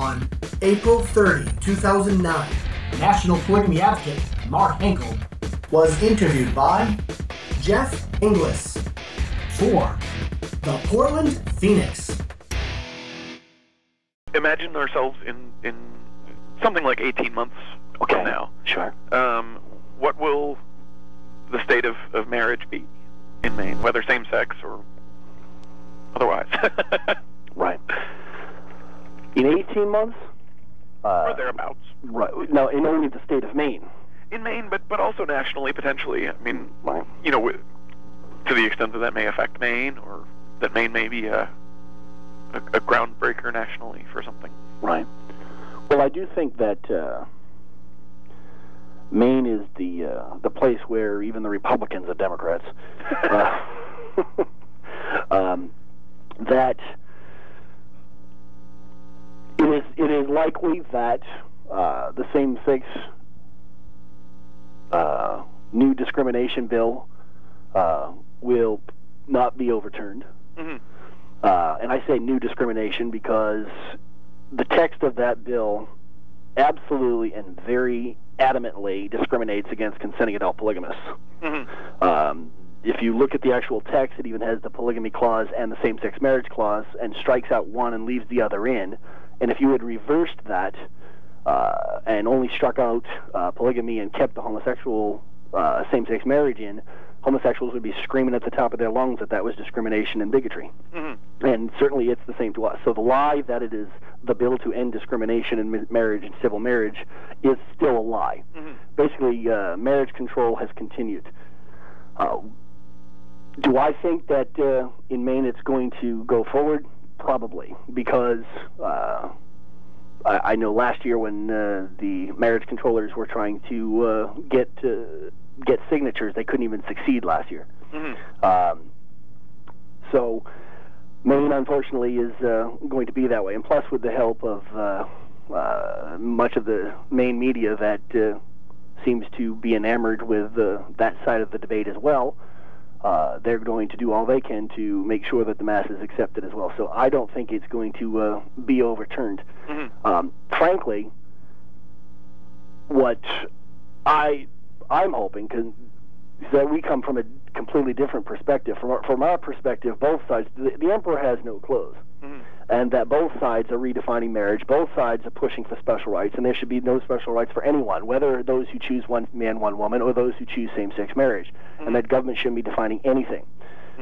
on April 30, 2009, National polygamy advocate Mark Henkel was interviewed by Jeff Inglis for the Portland Phoenix. Imagine ourselves in, in something like 18 months Okay. from now. Sure. Um, what will the state of, of marriage be in Maine, whether same sex or otherwise? Right. In 18 months? Uh, or thereabouts. right. No, in only the state of Maine. In Maine, but, but also nationally, potentially. I mean, Right. you know, to the extent that that may affect Maine, or that Maine may be a, a, a groundbreaker nationally for something. Right. Well, I do think that uh, Maine is the uh, the place where even the Republicans are Democrats. uh, um, that it is it is likely that uh, the same-sex uh, new discrimination bill uh, will not be overturned. hmm Uh, and I say new discrimination because the text of that bill absolutely and very adamantly discriminates against consenting adult polygamists. hmm Um, if you look at the actual text, it even has the polygamy clause and the same-sex marriage clause, and strikes out one and leaves the other in. And if you had reversed that uh, and only struck out uh, polygamy and kept the homosexual uh, same-sex marriage in, homosexuals would be screaming at the top of their lungs that that was discrimination and bigotry hmm and certainly it's the same to us. So the lie that it is the bill to end discrimination in marriage and civil marriage is still a lie. hmm Basically, uh, marriage control has continued. Uh, do I think that uh, in Maine it's going to go forward? Probably, because uh, I, I know last year when uh, the marriage controllers were trying to uh, get uh, get signatures, they couldn't even succeed last year. hmm Um, so Maine, unfortunately, is uh, going to be that way. And plus, with the help of uh, uh, much of the Maine media that uh, seems to be enamored with uh, that side of the debate as well, uh, they're going to do all they can to make sure that the masses accept it as well. So I don't think it's going to uh, be overturned. hmm Um, frankly, what I I'm hoping can, is that we come from a completely different perspective. From our, from our perspective, both sides, the, the emperor has no clothes, hmm and that both sides are redefining marriage. Both sides are pushing for special rights, and there should be no special rights for anyone, whether those who choose one man, one woman, or those who choose same-sex marriage. And that government shouldn't be defining anything,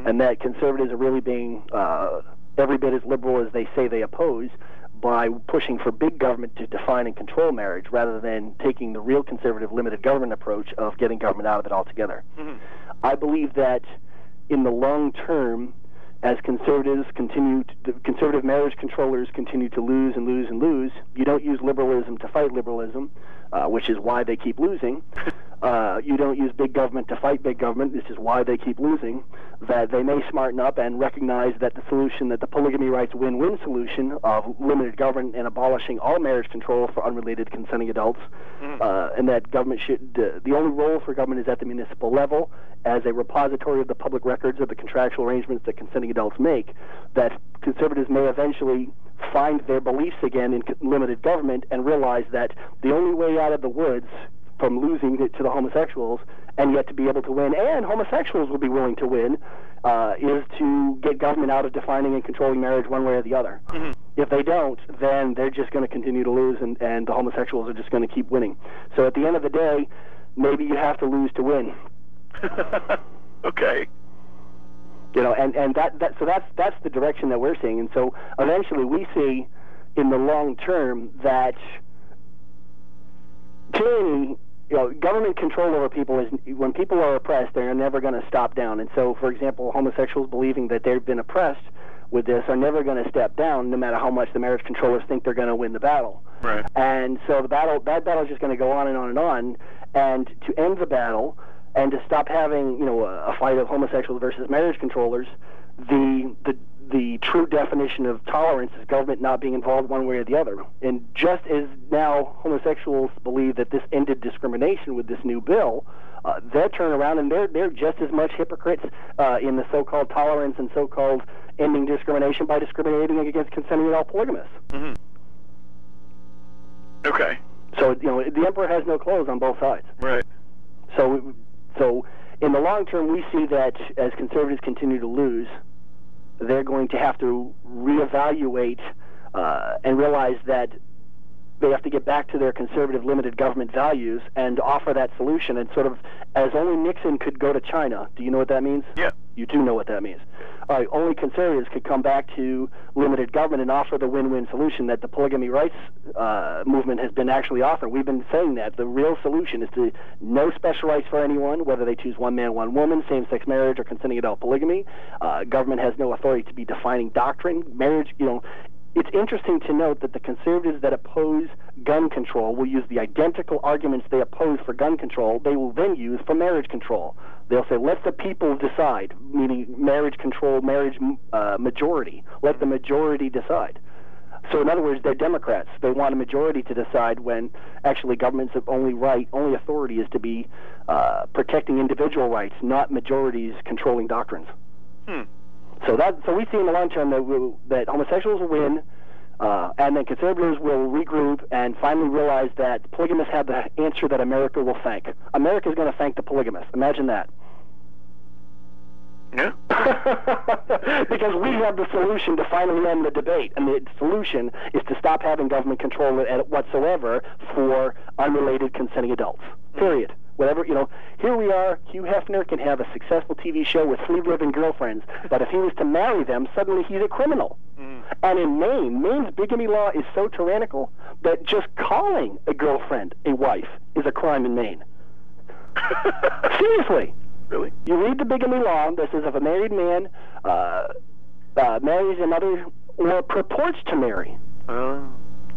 and that conservatives are really being uh, every bit as liberal as they say they oppose by pushing for big government to define and control marriage rather than taking the real conservative limited government approach of getting government out of it altogether. hmm I believe that in the long term, as conservatives continue, to, conservative marriage controllers continue to lose and lose and lose, you don't use liberalism to fight liberalism, uh, which is why they keep losing. Uh, you don't use big government to fight big government, this is why they keep losing. That they may smarten up and recognize that the solution, that the polygamy rights win-win solution of limited government and abolishing all marriage control for unrelated consenting adults, uh, and that government should, uh, the only role for government is at the municipal level as a repository of the public records of the contractual arrangements that consenting adults make, that conservatives may eventually find their beliefs again in limited government and realize that the only way out of the woods from losing it to the homosexuals and yet to be able to win, and homosexuals will be willing to win, uh, is to get government out of defining and controlling marriage one way or the other. If they don't, then they're just going to continue to lose, and, and the homosexuals are just going to keep winning. So at the end of the day, maybe you have to lose to win. okay. you know and and that that so that's that's the direction that we're seeing and so eventually we see in the long term that tyranny you know government control over people is when people are oppressed they're never going to stop down and so for example homosexuals believing that they've been oppressed with this are never going to step down no matter how much the marriage controllers think they're going to win the battle Right. and so the battle, that battle is just going to go on and on and on. And to end the battle and to stop having, you know, a, a fight of homosexuals versus marriage controllers, the the the true definition of tolerance is government not being involved one way or the other. And just as now homosexuals believe that this ended discrimination with this new bill, uh, they turn around and they're they're just as much hypocrites uh, in the so-called tolerance and so-called ending discrimination by discriminating against consenting adult polygamists. hmm Okay. So you know the emperor has no clothes on both sides. Right. So so in the long term, we see that as conservatives continue to lose, they're going to have to reevaluate uh, and realize that they have to get back to their conservative limited government values and offer that solution. And sort of as only Nixon could go to China. Do you know what that means? Yeah. You do know what that means. All right, only conservatives could come back to limited government and offer the win-win solution that the polygamy rights uh, movement has been actually offering. We've been saying that the real solution is to no special rights for anyone, whether they choose one man, one woman, same-sex marriage, or consenting adult polygamy. Uh, government has no authority to be defining doctrine. Marriage, you know, it's interesting to note that the conservatives that oppose gun control will use the identical arguments they oppose for gun control, they will then use for marriage control. They'll say, let the people decide, meaning marriage control, marriage uh, majority. Let the majority decide. So in other words, they're Democrats. They want a majority to decide when actually government's only right, only authority is to be uh, protecting individual rights, not majorities controlling doctrines. Hmm. So that so we see in the long term that we, that homosexuals will win, uh, and then conservatives will regroup and finally realize that polygamists have the answer that America will thank. America is going to thank the polygamists. Imagine that. Yeah. because we have the solution to finally end the debate, and the solution is to stop having government control whatsoever for unrelated consenting adults. Period. Whatever you know, here we are. Hugh Hefner can have a successful TV show with three living girlfriends, but if he was to marry them, suddenly he's a criminal. Mm. And in Maine, Maine's bigamy law is so tyrannical that just calling a girlfriend a wife is a crime in Maine. Seriously. Really? You read the bigamy law that says if a married man uh, uh, marries another or purports to marry, Uh,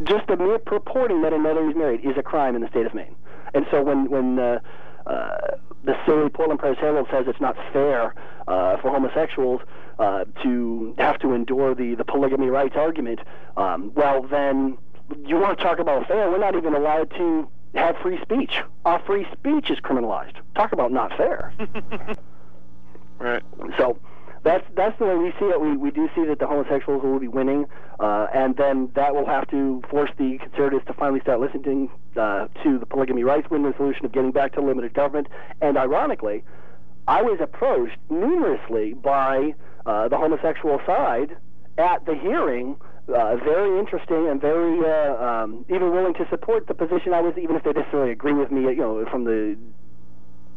just the mere purporting that another is married is a crime in the state of Maine. And so when when uh, uh, the silly Portland Press Herald says it's not fair uh, for homosexuals uh, to have to endure the, the polygamy rights argument, um, well then you want to talk about fair? We're not even allowed to have free speech. Our free speech is criminalized. Talk about not fair. right. So that's that's the way we see it. We we do see that the homosexuals will be winning, uh, and then that will have to force the conservatives to finally start listening uh, to the polygamy rights win-win solution of getting back to limited government. And ironically, I was approached numerously by uh, the homosexual side at the hearing. Uh, very interesting and very uh, um, even willing to support the position I was, even if they didn't necessarily agree with me, you know, from the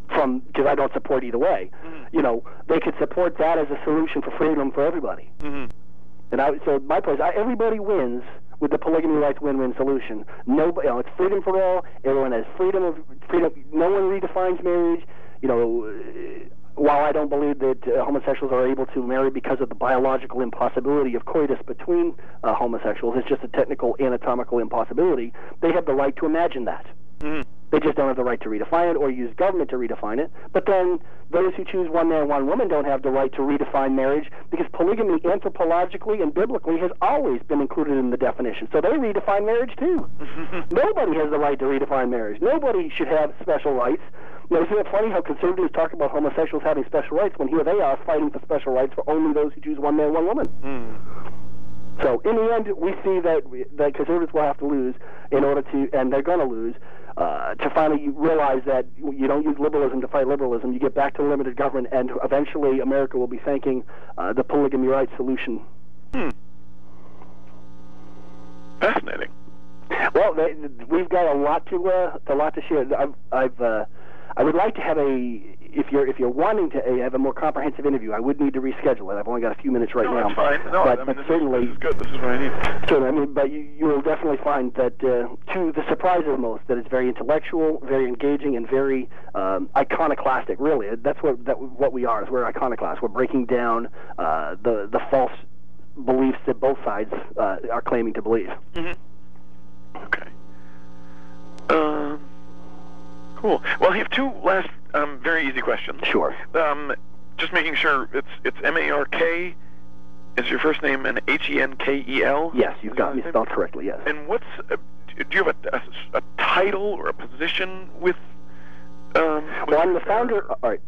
from because I don't support either way. You know, they could support that as a solution for freedom for everybody. hmm And I, so my point is, I, everybody wins with the polygamy rights win-win solution. Nobody, you know, it's freedom for all. Everyone has freedom of freedom. No one redefines marriage. You know, while I don't believe that uh, homosexuals are able to marry because of the biological impossibility of coitus between uh, homosexuals, it's just a technical anatomical impossibility. They have the right to imagine that. They just don't have the right to redefine it or use government to redefine it. But then those who choose one man, one woman don't have the right to redefine marriage because polygamy anthropologically and biblically has always been included in the definition. So they redefine marriage too. Nobody has the right to redefine marriage. Nobody should have special rights. You know, isn't it funny how conservatives talk about homosexuals having special rights when here they are fighting for special rights for only those who choose one man, one woman? Mm. So in the end, we see that that conservatives will have to lose in order to, and they're going to lose, uh, to finally realize that you don't use liberalism to fight liberalism. You get back to limited government, and eventually America will be thanking uh, the polygamy rights solution. Hmm. Fascinating. Well, they, we've got a lot to uh, a lot to share. I've, I've uh, I would like to have a if you're if you're wanting to uh, have a more comprehensive interview, I would need to reschedule it. I've only got a few minutes right no, now. that's fine. No, but, I mean, but this, certainly. is, this is good. This is what I need. So I mean, but you, you will definitely find that, uh, to the surprise of most, that it's very intellectual, very engaging, and very um, iconoclastic. Really, that's what that what we are. Is we're iconoclasts. We're breaking down uh, the the false beliefs that both sides uh, are claiming to believe. hmm Okay. Um. Cool. Well, I have two last um, very easy questions. Sure. Um, just making sure it's it's M A R K is your first name and H E N K E L. Yes, you've got me spelled correctly. Yes. And what's uh, do you have a, a, a title or a position with? Um, with Well, I'm the founder. All right.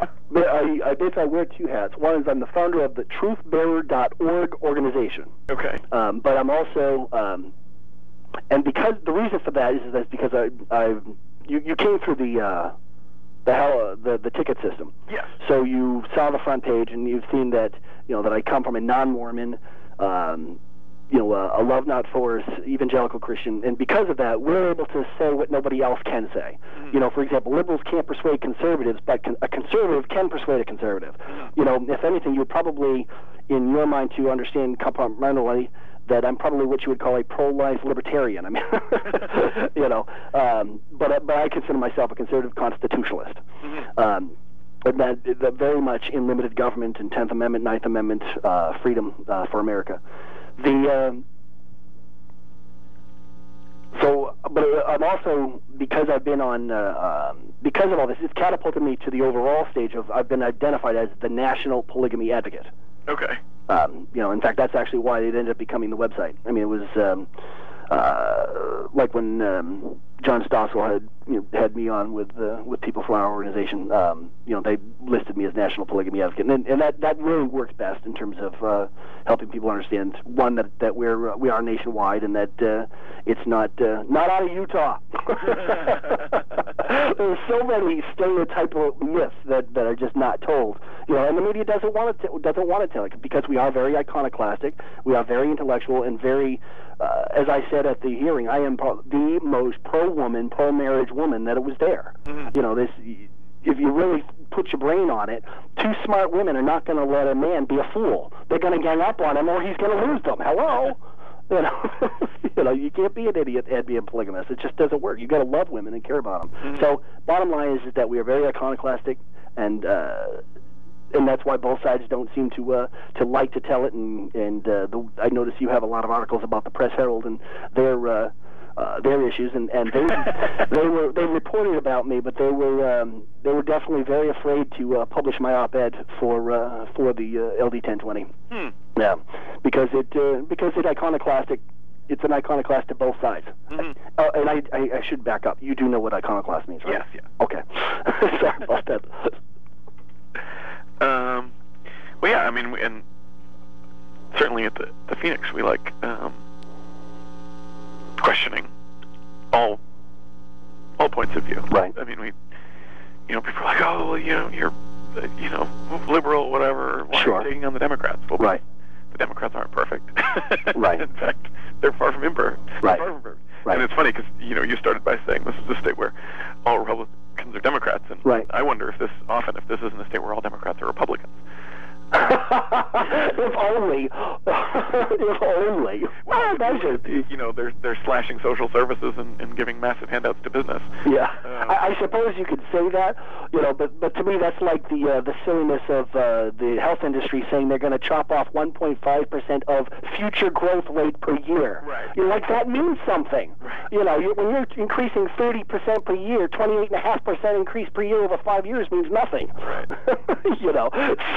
Uh, but I, I basically wear two hats. One is I'm the founder of the TruthBearer.org organization. Okay. Um, but I'm also um, and because the reason for that is that's because I I you you came through the uh, the hell the the ticket system. Yes. So you saw the front page and you've seen that you know that I come from a non-Mormon, um, you know, a, a love not force evangelical Christian, and because of that, we're able to say what nobody else can say. You know, for example, liberals can't persuade conservatives, but con- a conservative can persuade a conservative. You know, if anything, you would probably, in your mind, to understand compartmentally that I'm probably what you would call a pro-life libertarian. I mean, you know, um, but but I consider myself a conservative constitutionalist. Um, and that, that very much in limited government and Tenth Amendment, Ninth Amendment uh, freedom uh, for America. The um, so, but uh, I'm also because I've been on uh, um, because of all this, it's catapulted me to the overall stage of I've been identified as the national polygamy advocate. Okay. Um, you know, in fact, that's actually why it ended up becoming the website. I mean, it was um, uh, like when um, John Stossel had you know, had me on with uh, with people from our organization. Um, you know, they listed me as national polygamy advocate, and, and that that really works best in terms of uh, helping people understand one that that we're uh, we are nationwide, and that uh, it's not uh, not out of Utah. There's so many stereotypical myths that, that are just not told, you know, and the media doesn't want to doesn't want to tell it because we are very iconoclastic, we are very intellectual, and very, uh, as I said at the hearing, I am pro- the most pro-woman, pro-marriage woman that it was there. You know, this if you really put your brain on it, two smart women are not going to let a man be a fool. They're going to gang up on him, or he's going to lose them. Hello. You know, you know, you can't be an idiot and be a polygamist. It just doesn't work. You got to love women and care about them. So, bottom line is, is that we are very iconoclastic, and uh, and that's why both sides don't seem to uh, to like to tell it. And and uh, the, I notice you have a lot of articles about the Press Herald and their uh, uh, their issues, and and they they were they reported about me, but they were um, they were definitely very afraid to uh, publish my op-ed for uh, for the uh, LD 1020. Hmm. Yeah, because it uh, because it iconoclastic. It's an iconoclast to both sides. Mhm. Uh, and I, I I should back up. You do know what iconoclast means, right? Yes, yes. Okay. Sorry about that. Um, well, yeah, I mean, and certainly at the, the Phoenix, we like um, questioning all all points of view. Right. I mean, we, you know, people are like, oh, well, you know, you're, uh, you know, liberal, whatever. Why Sure. are you taking on the Democrats? Well, Right. The Democrats aren't perfect. Right. In fact, they're far from imperfect. Right. Far from perfect. Right. And it's funny because you know you started by saying this is a state where all Republicans are Democrats, and Right. I wonder if this often if this isn't a state where all Democrats are Republicans. if only. if only. Well, imagine. you- you know they're they're slashing social services and, and giving massive handouts to business. Yeah, Uh, I, I suppose you could say that, you know, but but to me that's like the uh, the silliness of uh, the health industry saying they're going to chop off 1.5 percent of future growth rate per year. Right. You're like that means something. Right. You know, you, when you're increasing 30 percent per year, 28.5 percent increase per year over five years means nothing. Right. you know,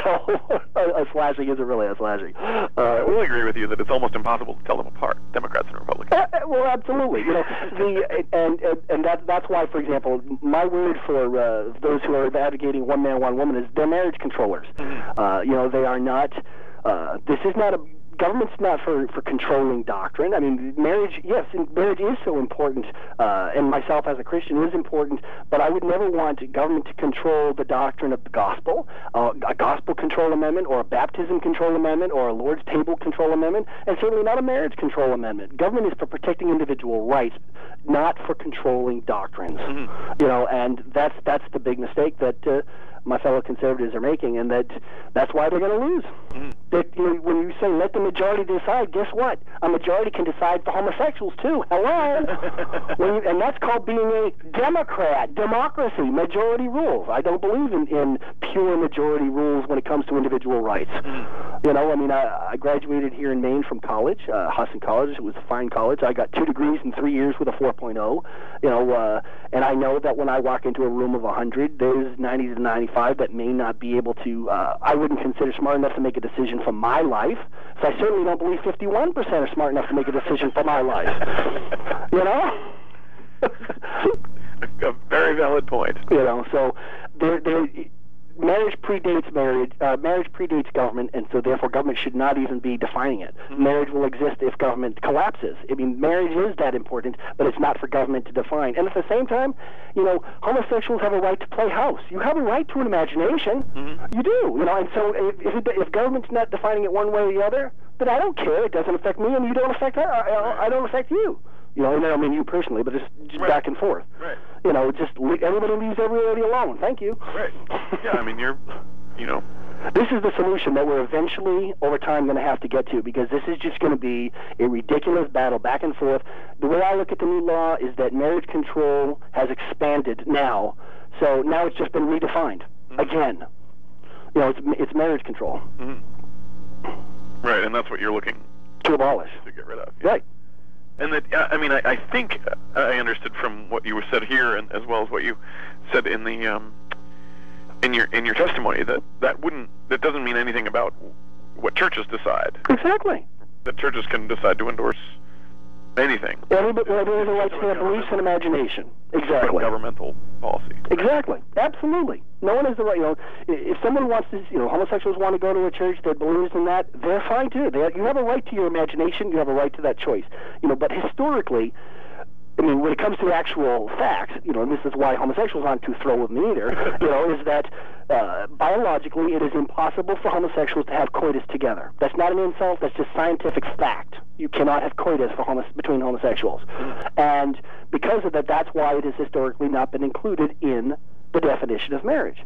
so a, a slashing isn't really a slashing. I Uh, will agree with you that it's almost impossible to tell them apart, Democrats and Republicans. uh, uh, well, absolutely. You know, the and and, and that that's why, for example, my word for uh, those who are advocating one man, one woman is they're marriage controllers. Uh, you know, they are not. Uh, this is not a government's not for for controlling doctrine. I mean, marriage, yes, and marriage is so important, uh, and myself as a Christian is important. But I would never want government to control the doctrine of the gospel, uh, a gospel control amendment, or a baptism control amendment, or a Lord's table control amendment, and certainly not a marriage control amendment. Government is for protecting individual rights, not for controlling doctrines. You know, and that's that's the big mistake that. Uh, my fellow conservatives are making, and that that's why they're going to lose. That you know, when you say let the majority decide, guess what? A majority can decide for homosexuals too. Hello, you, and that's called being a Democrat. Democracy, majority rules. I don't believe in, in pure majority rules when it comes to individual rights. You know, I mean, I, I graduated here in Maine from college, uh, Husson College. It was a fine college. I got two degrees in three years with a 4.0. You know, uh, and I know that when I walk into a room of 100, there's 90 to 95 that may not be able to. Uh, I wouldn't consider smart enough to make a decision for my life. So I certainly don't believe 51% are smart enough to make a decision for my life. You know. a very valid point. you know so there there marriage predates marriage. Uh, marriage predates government, and so therefore government should not even be defining it. Mm-hmm. Marriage will exist if government collapses. I mean, marriage is that important, but it's not for government to define. And at the same time, you know, homosexuals have a right to play house. You have a right to an imagination. Mm-hmm. You do. You know, and so if if, it, if government's not defining it one way or the other, then I don't care. It doesn't affect me, and you don't affect her. I, I, I don't affect you. You know, and I don't mean you personally, but just, just Right. back and forth. Right. You know, just everybody leaves everybody alone. Thank you. Right. Yeah, I mean, you're, you know, This is the solution that we're eventually, over time, going to have to get to because this is just going to be a ridiculous battle back and forth. The way I look at the new law is that marriage control has expanded now, so now it's just been redefined again. You know, it's, it's marriage control mhm. right, and that's what you're looking to abolish. to get rid of. Right. And that, I mean, I, I think I understood from what you said here, and as well as what you said in the um, in your in your testimony, that that wouldn't that doesn't mean anything about what churches decide. Exactly. That churches can decide to endorse anything. Everybody, everybody has a right to their beliefs and imagination. Exactly. governmental policy. Exactly. Absolutely. No one has the right. You know, if someone wants to, you know, homosexuals want to go to a church that believes in that, they're fine too. They, you have a right to your imagination. You have a right to that choice. You know, but historically. I mean, when it comes to actual facts, you know, and this is why homosexuals aren't too thrilled with me either, you know, is that uh, biologically it is impossible for homosexuals to have coitus together. That's not an insult, that's just scientific fact. You cannot have coitus for homo- between homosexuals. And because of that, that's why it has historically not been included in the definition of marriage.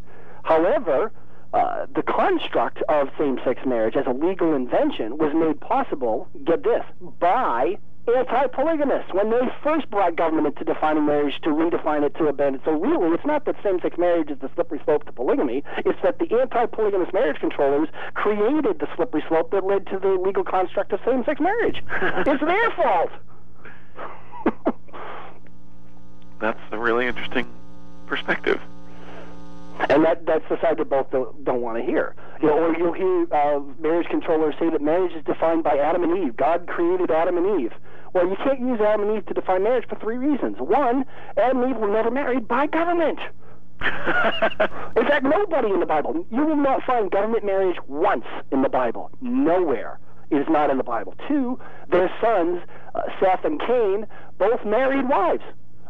However, uh, the construct of same-sex marriage as a legal invention was made possible, get this, by anti-polygamists when they first brought government into defining marriage to redefine it to abandon. So really, it's not that same-sex marriage is the slippery slope to polygamy. It's that the anti-polygamous marriage controllers created the slippery slope that led to the legal construct of same-sex marriage. it's their fault. That's a really interesting perspective. And that that's the side that both don't, don't want to hear. You know, or you'll hear uh, marriage controllers say that marriage is defined by Adam and Eve. God created Adam and Eve. Well, you can't use Adam and Eve to define marriage for three reasons. One, Adam and Eve were never married by government. In fact, nobody in the Bible. You will not find government marriage once in the Bible. Nowhere. It is not in the Bible. Two, their sons, uh, Seth and Cain, both married wives.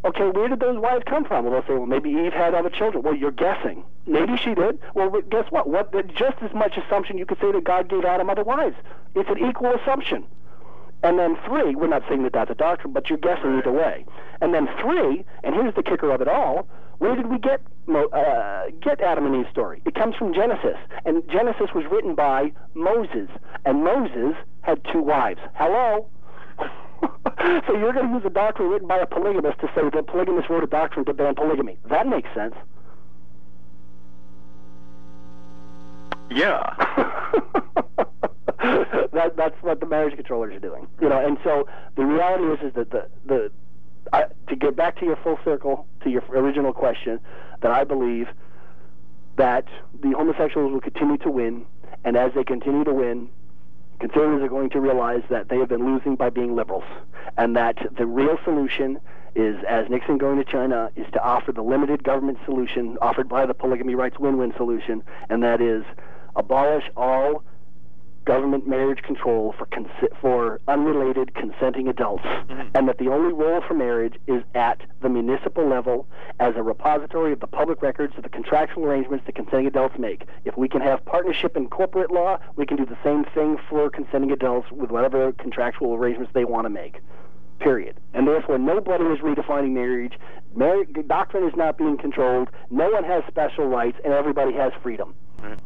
Okay, where did those wives come from? Well, they'll say, well, maybe Eve had other children. Well, you're guessing. Maybe she did. Well, guess what? What? Just as much assumption you could say that God gave Adam other wives. It's an equal assumption. And then three, we're not saying that that's a doctrine, but you're guessing either way. And then three, and here's the kicker of it all: where did we get uh, get Adam and Eve's story? It comes from Genesis, and Genesis was written by Moses, and Moses had two wives. Hello. so you're going to use a doctrine written by a polygamist to say that a polygamist wrote a doctrine to ban polygamy? That makes sense. Yeah. that that's what the marriage controllers are doing. You know, and so the reality is is that the the I, to get back to your full circle to your original question, that I believe that the homosexuals will continue to win, and as they continue to win, conservatives are going to realize that they have been losing by being liberals, and that the real solution is, as Nixon going to China, is to offer the limited government solution offered by the polygamy rights win-win solution, and that is abolish all government marriage control for consi- for unrelated consenting adults, mm-hmm. and that the only role for marriage is at the municipal level as a repository of the public records of the contractual arrangements that consenting adults make. If we can have partnership in corporate law, we can do the same thing for consenting adults with whatever contractual arrangements they want to make. Period. And therefore, nobody is redefining marriage. Marriage doctrine is not being controlled. No one has special rights, and everybody has freedom. Right.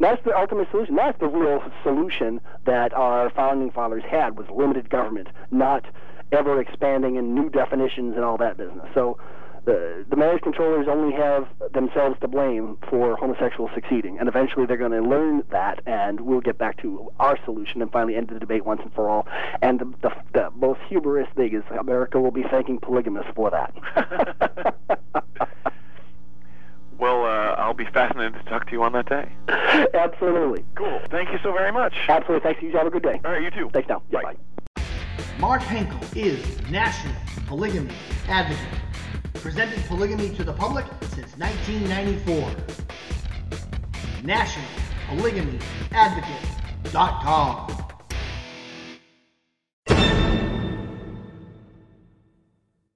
That's the ultimate solution. That's the real solution that our founding fathers had was limited government, not ever expanding and new definitions and all that business. So the the marriage controllers only have themselves to blame for homosexuals succeeding, and eventually they're going to learn that, and we'll get back to our solution and finally end the debate once and for all. And the, the, the most humorous thing is America will be thanking polygamists for that. well, uh, I'll be fascinated to talk to you on that day. Absolutely. Cool. Thank you so very much. Absolutely. Thanks. You have a good day. All right, you too. Thanks now. Yeah, Bye. bye. Mark Henkel is National Polygamy Advocate. Presented polygamy to the public since 1994. nationalpolygamyadvocate.com.